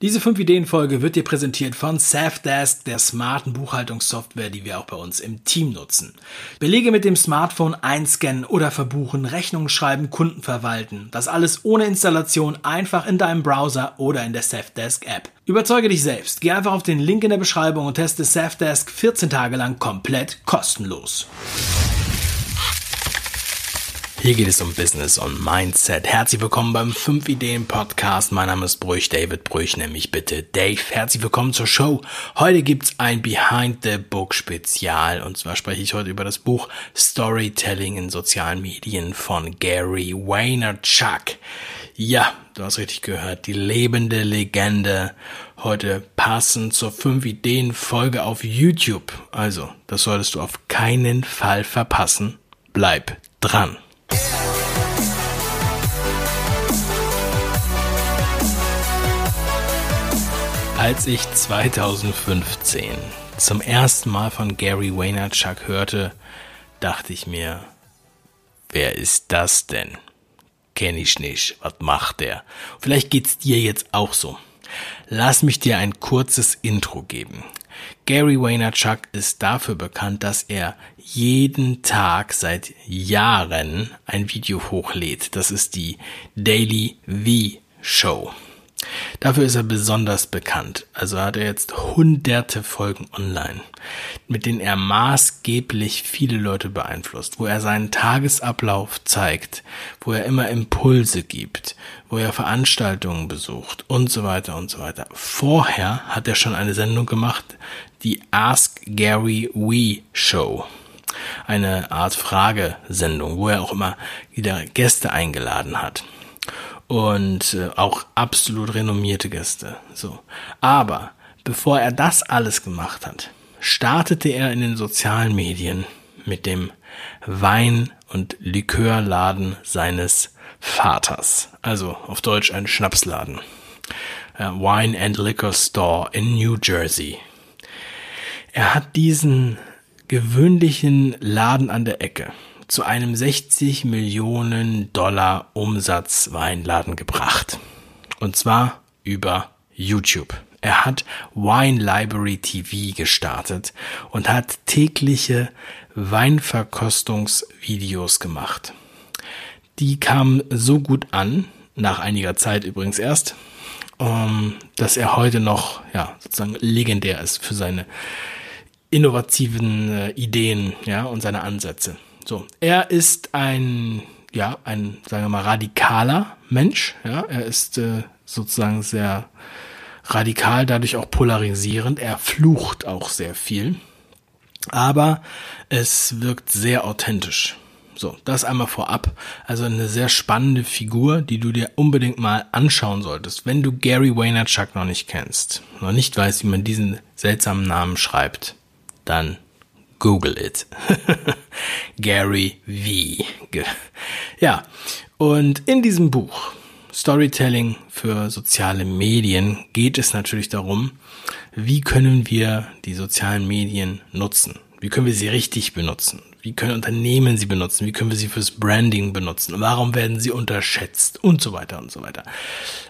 Diese 5-Ideen-Folge wird dir präsentiert von Safdesk, der smarten Buchhaltungssoftware, die wir auch bei uns im Team nutzen. Belege mit dem Smartphone einscannen oder verbuchen, Rechnungen schreiben, Kunden verwalten. Das alles ohne Installation einfach in deinem Browser oder in der Safdesk App. Überzeuge dich selbst. Geh einfach auf den Link in der Beschreibung und teste Safdesk 14 Tage lang komplett kostenlos. Hier geht es um Business und Mindset. Herzlich willkommen beim 5 Ideen Podcast. Mein Name ist Brüch, David Brüch, nämlich bitte Dave. Herzlich willkommen zur Show. Heute gibt's ein Behind the Book Spezial und zwar spreche ich heute über das Buch Storytelling in sozialen Medien von Gary Vaynerchuk. Ja, du hast richtig gehört, die lebende Legende. Heute passend zur 5 Ideen Folge auf YouTube. Also, das solltest du auf keinen Fall verpassen. Bleib dran. Als ich 2015 zum ersten Mal von Gary Vaynerchuk hörte, dachte ich mir, wer ist das denn? Kenne ich nicht. Was macht der? Vielleicht geht's dir jetzt auch so. Lass mich dir ein kurzes Intro geben. Gary Vaynerchuk ist dafür bekannt, dass er jeden Tag seit Jahren ein Video hochlädt. Das ist die Daily V Show. Dafür ist er besonders bekannt. Also hat er jetzt hunderte Folgen online, mit denen er maßgeblich viele Leute beeinflusst, wo er seinen Tagesablauf zeigt, wo er immer Impulse gibt, wo er Veranstaltungen besucht und so weiter und so weiter. Vorher hat er schon eine Sendung gemacht, die Ask Gary We Show. Eine Art Fragesendung, wo er auch immer wieder Gäste eingeladen hat und äh, auch absolut renommierte Gäste. So. Aber bevor er das alles gemacht hat, startete er in den sozialen Medien mit dem Wein- und Likörladen seines Vaters. Also auf Deutsch ein Schnapsladen. Uh, Wine and Liquor Store in New Jersey. Er hat diesen gewöhnlichen Laden an der Ecke zu einem 60 Millionen Dollar Umsatzweinladen gebracht. Und zwar über YouTube. Er hat Wine Library TV gestartet und hat tägliche Weinverkostungsvideos gemacht. Die kamen so gut an, nach einiger Zeit übrigens erst, um, dass er heute noch ja, sozusagen legendär ist für seine innovativen äh, Ideen ja, und seine Ansätze. So, er ist ein, ja, ein, sagen wir mal, radikaler Mensch. Ja, er ist äh, sozusagen sehr radikal, dadurch auch polarisierend. Er flucht auch sehr viel. Aber es wirkt sehr authentisch. So, das einmal vorab. Also eine sehr spannende Figur, die du dir unbedingt mal anschauen solltest, wenn du Gary Vaynerchuk noch nicht kennst, noch nicht weißt, wie man diesen seltsamen Namen schreibt, dann Google it. Gary V. Ja, und in diesem Buch Storytelling für soziale Medien geht es natürlich darum, wie können wir die sozialen Medien nutzen? Wie können wir sie richtig benutzen? Wie können Unternehmen sie benutzen? Wie können wir sie fürs Branding benutzen? Warum werden sie unterschätzt? Und so weiter und so weiter.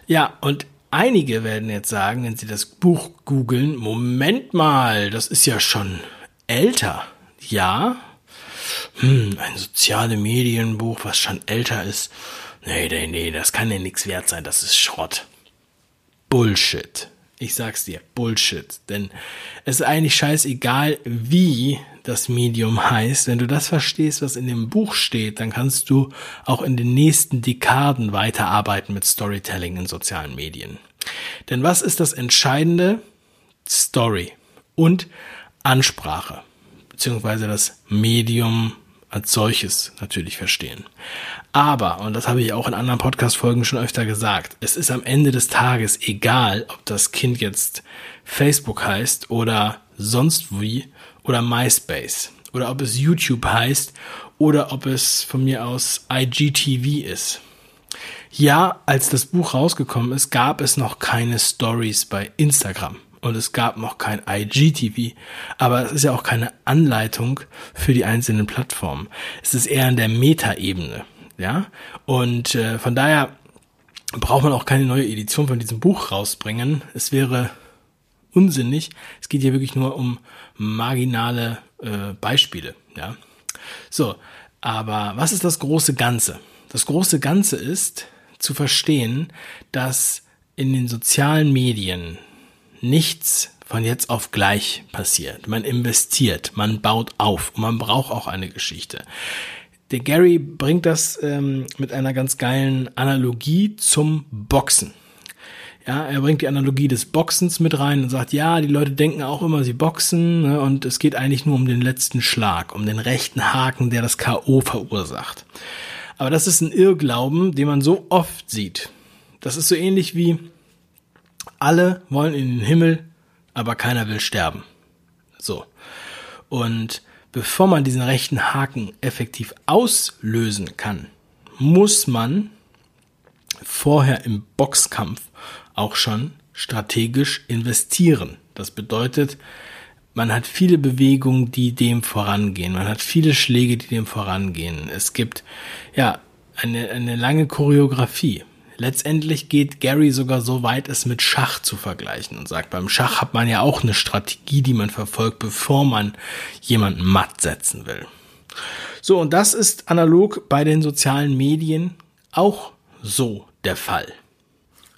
Ja, und einige werden jetzt sagen, wenn sie das Buch googeln, Moment mal, das ist ja schon älter. Ja. Hm, ein soziale Medienbuch, was schon älter ist. Nee, nee, nee, das kann ja nichts wert sein, das ist Schrott. Bullshit. Ich sag's dir, Bullshit. Denn es ist eigentlich scheißegal, wie das Medium heißt. Wenn du das verstehst, was in dem Buch steht, dann kannst du auch in den nächsten Dekaden weiterarbeiten mit Storytelling in sozialen Medien. Denn was ist das Entscheidende? Story und Ansprache, beziehungsweise das Medium als solches natürlich verstehen. Aber, und das habe ich auch in anderen Podcast-Folgen schon öfter gesagt, es ist am Ende des Tages egal, ob das Kind jetzt Facebook heißt oder sonst wie oder MySpace oder ob es YouTube heißt oder ob es von mir aus IGTV ist. Ja, als das Buch rausgekommen ist, gab es noch keine Stories bei Instagram und es gab noch kein IGTV, aber es ist ja auch keine Anleitung für die einzelnen Plattformen. Es ist eher an der Metaebene, ja. Und äh, von daher braucht man auch keine neue Edition von diesem Buch rausbringen. Es wäre unsinnig. Es geht hier wirklich nur um marginale äh, Beispiele. Ja, so. Aber was ist das große Ganze? Das große Ganze ist zu verstehen, dass in den sozialen Medien nichts von jetzt auf gleich passiert. Man investiert, man baut auf und man braucht auch eine Geschichte. Der Gary bringt das ähm, mit einer ganz geilen Analogie zum Boxen. Ja, er bringt die Analogie des Boxens mit rein und sagt, ja, die Leute denken auch immer, sie boxen ne, und es geht eigentlich nur um den letzten Schlag, um den rechten Haken, der das K.O. verursacht. Aber das ist ein Irrglauben, den man so oft sieht. Das ist so ähnlich wie alle wollen in den Himmel, aber keiner will sterben. So. Und bevor man diesen rechten Haken effektiv auslösen kann, muss man vorher im Boxkampf auch schon strategisch investieren. Das bedeutet, man hat viele Bewegungen, die dem vorangehen. Man hat viele Schläge, die dem vorangehen. Es gibt, ja, eine, eine lange Choreografie. Letztendlich geht Gary sogar so weit, es mit Schach zu vergleichen und sagt, beim Schach hat man ja auch eine Strategie, die man verfolgt, bevor man jemanden matt setzen will. So, und das ist analog bei den sozialen Medien auch so der Fall.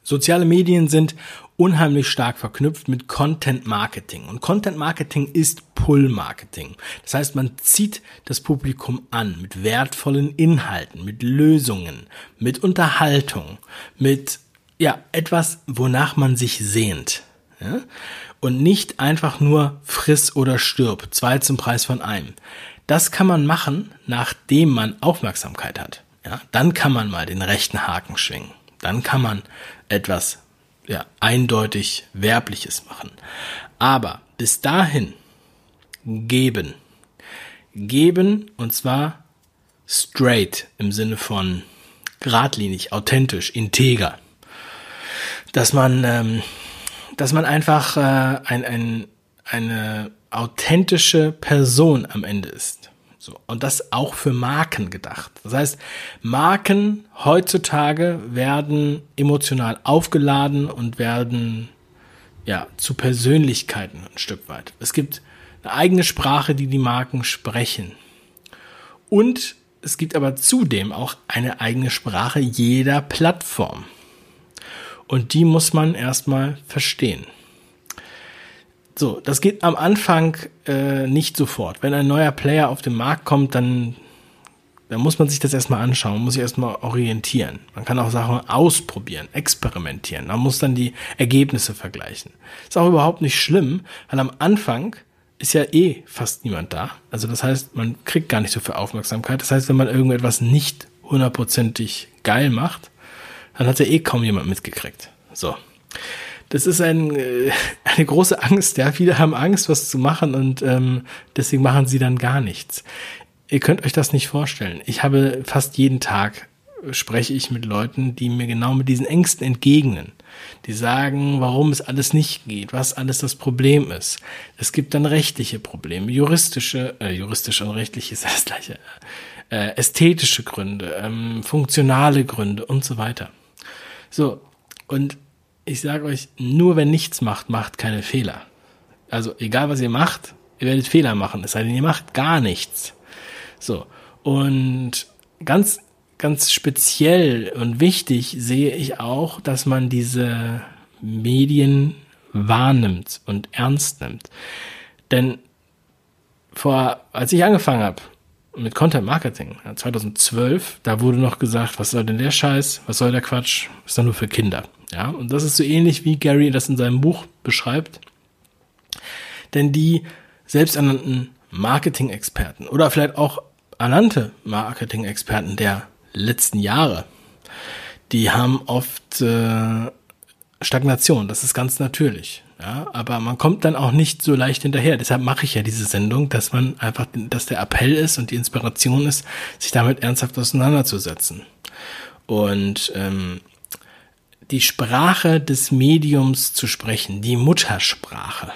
Soziale Medien sind unheimlich stark verknüpft mit Content Marketing. Und Content Marketing ist Pull Marketing. Das heißt, man zieht das Publikum an mit wertvollen Inhalten, mit Lösungen, mit Unterhaltung, mit ja, etwas, wonach man sich sehnt. Ja? Und nicht einfach nur friss oder stirb, zwei zum Preis von einem. Das kann man machen, nachdem man Aufmerksamkeit hat. Ja? Dann kann man mal den rechten Haken schwingen. Dann kann man etwas ja, eindeutig Werbliches machen. Aber bis dahin geben. Geben und zwar straight im Sinne von geradlinig, authentisch, integer. Dass man, ähm, dass man einfach äh, ein, ein, eine authentische Person am Ende ist. So. Und das auch für Marken gedacht. Das heißt, Marken heutzutage werden emotional aufgeladen und werden ja zu Persönlichkeiten ein Stück weit. Es gibt eine eigene Sprache, die die Marken sprechen. Und es gibt aber zudem auch eine eigene Sprache jeder Plattform. Und die muss man erstmal verstehen. So, das geht am Anfang äh, nicht sofort. Wenn ein neuer Player auf den Markt kommt, dann, dann muss man sich das erstmal anschauen, muss sich erstmal orientieren. Man kann auch Sachen ausprobieren, experimentieren. Man muss dann die Ergebnisse vergleichen. Ist auch überhaupt nicht schlimm, weil am Anfang ist ja eh fast niemand da. Also das heißt, man kriegt gar nicht so viel Aufmerksamkeit. Das heißt, wenn man irgendetwas nicht hundertprozentig geil macht, dann hat ja eh kaum jemand mitgekriegt. So das ist ein, äh, eine große Angst. Ja, viele haben Angst, was zu machen und ähm, deswegen machen sie dann gar nichts. Ihr könnt euch das nicht vorstellen. Ich habe fast jeden Tag äh, spreche ich mit Leuten, die mir genau mit diesen Ängsten entgegnen. Die sagen, warum es alles nicht geht, was alles das Problem ist. Es gibt dann rechtliche Probleme, juristische, äh, juristische und rechtliche ist das gleiche, äh, ästhetische Gründe, ähm, funktionale Gründe und so weiter. So, und ich sage euch, nur wenn nichts macht, macht keine Fehler. Also egal was ihr macht, ihr werdet Fehler machen. Es sei denn, ihr macht gar nichts. So. Und ganz, ganz speziell und wichtig sehe ich auch, dass man diese Medien wahrnimmt und ernst nimmt. Denn vor, als ich angefangen habe mit Content Marketing, 2012, da wurde noch gesagt, was soll denn der Scheiß, was soll der Quatsch, ist doch nur für Kinder. Ja, und das ist so ähnlich wie Gary das in seinem Buch beschreibt. Denn die selbsternannten Marketing-Experten oder vielleicht auch ernannte Marketing-Experten der letzten Jahre, die haben oft äh, Stagnation. Das ist ganz natürlich. Ja, aber man kommt dann auch nicht so leicht hinterher. Deshalb mache ich ja diese Sendung, dass man einfach, dass der Appell ist und die Inspiration ist, sich damit ernsthaft auseinanderzusetzen. Und ähm, die Sprache des Mediums zu sprechen, die Muttersprache.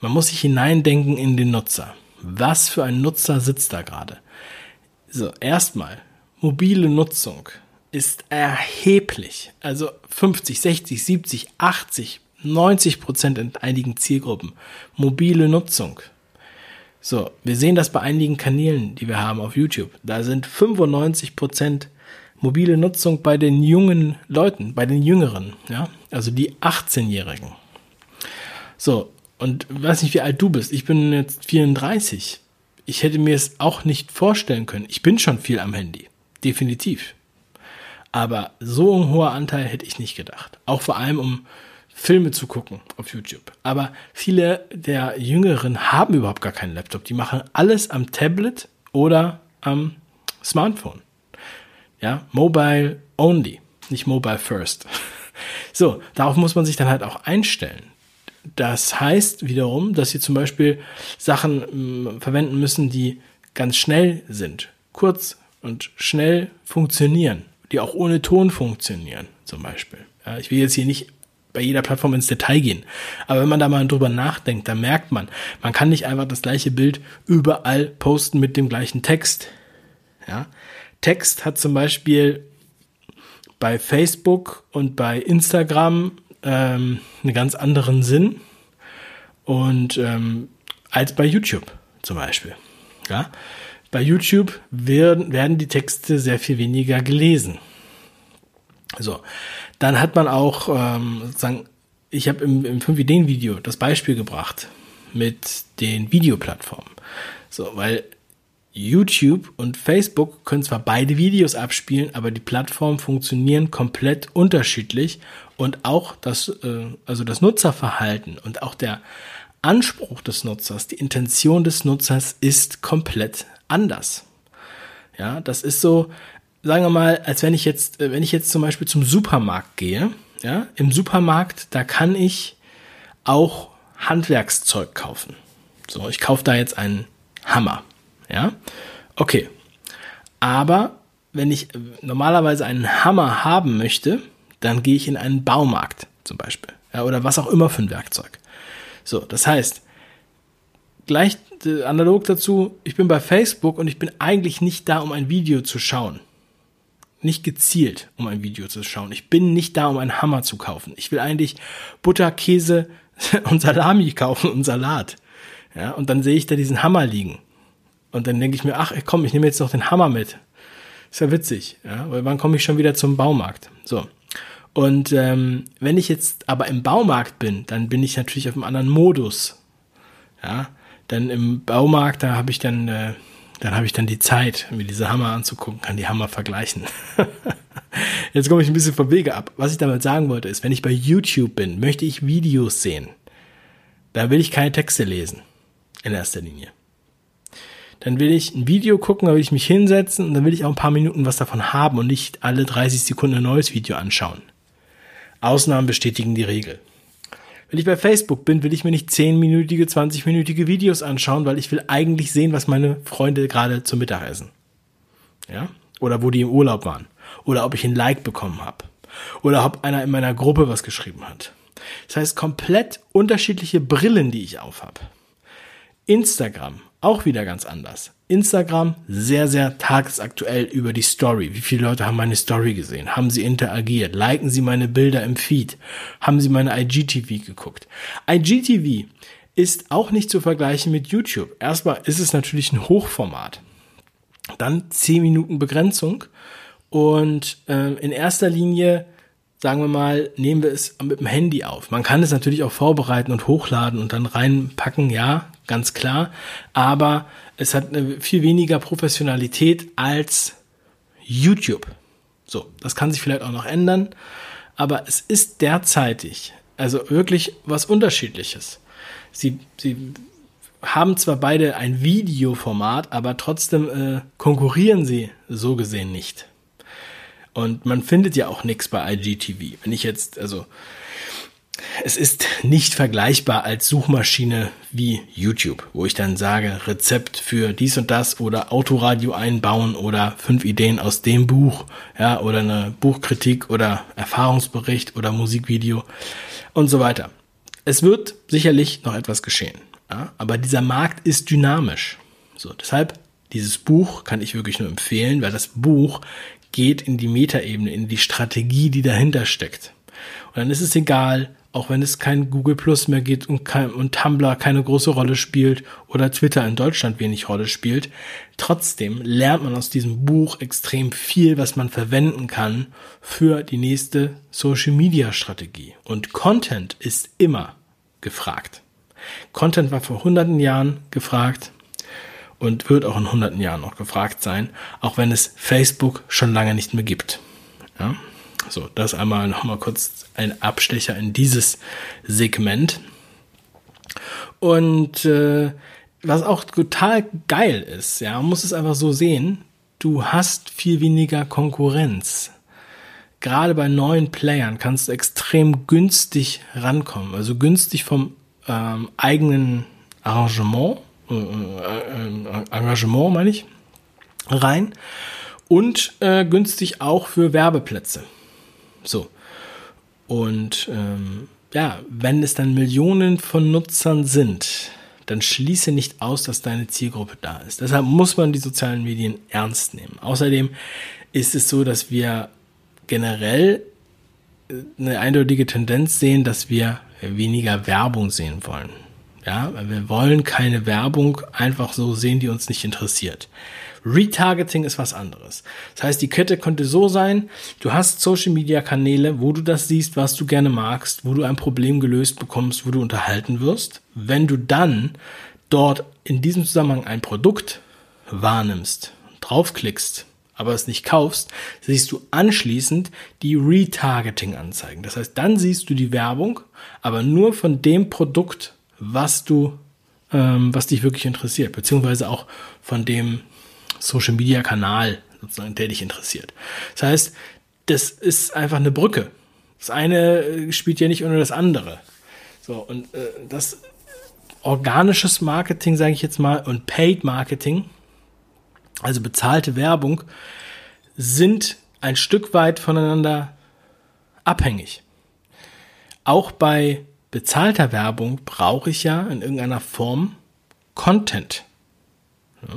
Man muss sich hineindenken in den Nutzer. Was für ein Nutzer sitzt da gerade? So, erstmal, mobile Nutzung ist erheblich. Also 50, 60, 70, 80, 90 Prozent in einigen Zielgruppen. Mobile Nutzung. So, wir sehen das bei einigen Kanälen, die wir haben auf YouTube. Da sind 95 Prozent mobile Nutzung bei den jungen Leuten, bei den Jüngeren, ja, also die 18-Jährigen. So, und weiß nicht, wie alt du bist. Ich bin jetzt 34. Ich hätte mir es auch nicht vorstellen können. Ich bin schon viel am Handy. Definitiv. Aber so ein hoher Anteil hätte ich nicht gedacht. Auch vor allem, um Filme zu gucken auf YouTube. Aber viele der Jüngeren haben überhaupt gar keinen Laptop. Die machen alles am Tablet oder am Smartphone. Ja, mobile only, nicht mobile first. So, darauf muss man sich dann halt auch einstellen. Das heißt wiederum, dass sie zum Beispiel Sachen äh, verwenden müssen, die ganz schnell sind, kurz und schnell funktionieren, die auch ohne Ton funktionieren, zum Beispiel. Ja, ich will jetzt hier nicht bei jeder Plattform ins Detail gehen. Aber wenn man da mal drüber nachdenkt, dann merkt man, man kann nicht einfach das gleiche Bild überall posten mit dem gleichen Text. Ja, Text hat zum Beispiel bei Facebook und bei Instagram ähm, einen ganz anderen Sinn und ähm, als bei YouTube zum Beispiel. Ja? Bei YouTube werden, werden die Texte sehr viel weniger gelesen. So, dann hat man auch ähm, sozusagen, ich habe im, im 5-Ideen-Video das Beispiel gebracht mit den Videoplattformen. So, weil YouTube und Facebook können zwar beide Videos abspielen, aber die Plattformen funktionieren komplett unterschiedlich und auch das, äh, also das Nutzerverhalten und auch der Anspruch des Nutzers, die Intention des Nutzers ist komplett anders. Ja, das ist so, sagen wir mal, als wenn ich jetzt, äh, wenn ich jetzt zum Beispiel zum Supermarkt gehe, ja, im Supermarkt, da kann ich auch Handwerkszeug kaufen. So, ich kaufe da jetzt einen Hammer. Ja, okay. Aber wenn ich normalerweise einen Hammer haben möchte, dann gehe ich in einen Baumarkt zum Beispiel. Ja, oder was auch immer für ein Werkzeug. So, das heißt, gleich äh, analog dazu, ich bin bei Facebook und ich bin eigentlich nicht da, um ein Video zu schauen. Nicht gezielt, um ein Video zu schauen. Ich bin nicht da, um einen Hammer zu kaufen. Ich will eigentlich Butter, Käse und Salami kaufen und Salat. Ja, und dann sehe ich da diesen Hammer liegen. Und dann denke ich mir, ach komm, ich nehme jetzt noch den Hammer mit. Ist ja witzig, ja, weil wann komme ich schon wieder zum Baumarkt? So. Und ähm, wenn ich jetzt aber im Baumarkt bin, dann bin ich natürlich auf einem anderen Modus. Ja, denn im Baumarkt, da habe ich dann, äh, dann habe ich dann die Zeit, mir diese Hammer anzugucken, kann die Hammer vergleichen. jetzt komme ich ein bisschen vom Wege ab. Was ich damit sagen wollte, ist, wenn ich bei YouTube bin, möchte ich Videos sehen. Da will ich keine Texte lesen. In erster Linie dann will ich ein Video gucken, da will ich mich hinsetzen und dann will ich auch ein paar Minuten was davon haben und nicht alle 30 Sekunden ein neues Video anschauen. Ausnahmen bestätigen die Regel. Wenn ich bei Facebook bin, will ich mir nicht 10-minütige, 20-minütige Videos anschauen, weil ich will eigentlich sehen, was meine Freunde gerade zum Mittag essen. Ja? Oder wo die im Urlaub waren. Oder ob ich ein Like bekommen habe. Oder ob einer in meiner Gruppe was geschrieben hat. Das heißt, komplett unterschiedliche Brillen, die ich aufhab. Instagram auch wieder ganz anders. Instagram sehr, sehr tagesaktuell über die Story. Wie viele Leute haben meine Story gesehen? Haben sie interagiert? Liken sie meine Bilder im Feed? Haben sie meine IGTV geguckt? IGTV ist auch nicht zu vergleichen mit YouTube. Erstmal ist es natürlich ein Hochformat. Dann 10 Minuten Begrenzung. Und äh, in erster Linie sagen wir mal, nehmen wir es mit dem Handy auf. Man kann es natürlich auch vorbereiten und hochladen und dann reinpacken, ja, ganz klar. Aber es hat viel weniger Professionalität als YouTube. So, das kann sich vielleicht auch noch ändern. Aber es ist derzeitig, also wirklich was Unterschiedliches. Sie, sie haben zwar beide ein Videoformat, aber trotzdem äh, konkurrieren sie so gesehen nicht. Und man findet ja auch nichts bei IGTV. Wenn ich jetzt, also es ist nicht vergleichbar als Suchmaschine wie YouTube, wo ich dann sage, Rezept für dies und das oder Autoradio einbauen oder fünf Ideen aus dem Buch, ja, oder eine Buchkritik oder Erfahrungsbericht oder Musikvideo und so weiter. Es wird sicherlich noch etwas geschehen, ja, aber dieser Markt ist dynamisch. So, deshalb dieses Buch kann ich wirklich nur empfehlen, weil das Buch geht in die Metaebene, in die Strategie, die dahinter steckt. Und dann ist es egal, auch wenn es kein Google Plus mehr gibt und, kein, und Tumblr keine große Rolle spielt oder Twitter in Deutschland wenig Rolle spielt. Trotzdem lernt man aus diesem Buch extrem viel, was man verwenden kann für die nächste Social Media Strategie. Und Content ist immer gefragt. Content war vor hunderten Jahren gefragt und wird auch in hunderten Jahren noch gefragt sein, auch wenn es Facebook schon lange nicht mehr gibt. Ja? So, das einmal noch mal kurz ein Abstecher in dieses Segment. Und äh, was auch total geil ist, ja, man muss es einfach so sehen, du hast viel weniger Konkurrenz. Gerade bei neuen Playern kannst du extrem günstig rankommen, also günstig vom ähm, eigenen Arrangement, äh, äh, Engagement meine ich, rein und äh, günstig auch für Werbeplätze. So. Und ähm, ja, wenn es dann Millionen von Nutzern sind, dann schließe nicht aus, dass deine Zielgruppe da ist. Deshalb muss man die sozialen Medien ernst nehmen. Außerdem ist es so, dass wir generell äh, eine eindeutige Tendenz sehen, dass wir weniger Werbung sehen wollen. Ja, wir wollen keine Werbung einfach so sehen, die uns nicht interessiert. Retargeting ist was anderes. Das heißt, die Kette könnte so sein, du hast Social Media Kanäle, wo du das siehst, was du gerne magst, wo du ein Problem gelöst bekommst, wo du unterhalten wirst. Wenn du dann dort in diesem Zusammenhang ein Produkt wahrnimmst, draufklickst, aber es nicht kaufst, siehst du anschließend die Retargeting-Anzeigen. Das heißt, dann siehst du die Werbung, aber nur von dem Produkt, was du, ähm, was dich wirklich interessiert, beziehungsweise auch von dem Social Media Kanal, sozusagen, der dich interessiert. Das heißt, das ist einfach eine Brücke. Das eine äh, spielt ja nicht ohne das andere. So, und äh, das organisches Marketing, sage ich jetzt mal, und Paid Marketing, also bezahlte Werbung, sind ein Stück weit voneinander abhängig. Auch bei bezahlter Werbung brauche ich ja in irgendeiner Form Content. Ja.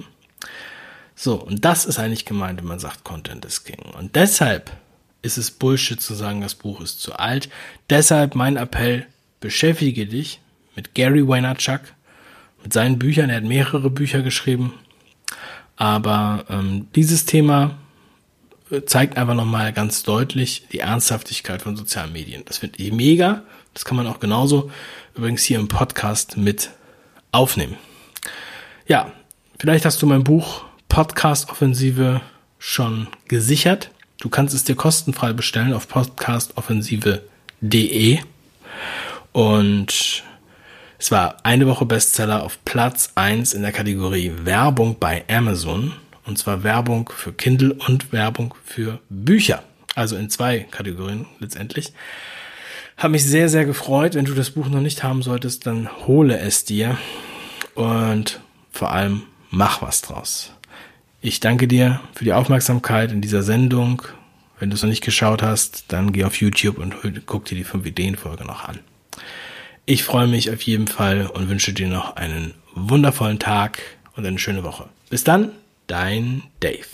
So, und das ist eigentlich gemeint, wenn man sagt, Content is King. Und deshalb ist es Bullshit zu sagen, das Buch ist zu alt. Deshalb mein Appell, beschäftige dich mit Gary Vaynerchuk, mit seinen Büchern. Er hat mehrere Bücher geschrieben. Aber ähm, dieses Thema äh, zeigt einfach nochmal ganz deutlich die Ernsthaftigkeit von sozialen Medien. Das finde ich mega. Das kann man auch genauso übrigens hier im Podcast mit aufnehmen. Ja, vielleicht hast du mein Buch Podcast-Offensive schon gesichert. Du kannst es dir kostenfrei bestellen auf podcastoffensive.de. Und es war eine Woche Bestseller auf Platz 1 in der Kategorie Werbung bei Amazon. Und zwar Werbung für Kindle und Werbung für Bücher. Also in zwei Kategorien letztendlich. Hat mich sehr, sehr gefreut. Wenn du das Buch noch nicht haben solltest, dann hole es dir. Und vor allem mach was draus. Ich danke dir für die Aufmerksamkeit in dieser Sendung. Wenn du es noch nicht geschaut hast, dann geh auf YouTube und guck dir die 5 Ideen Folge noch an. Ich freue mich auf jeden Fall und wünsche dir noch einen wundervollen Tag und eine schöne Woche. Bis dann, dein Dave.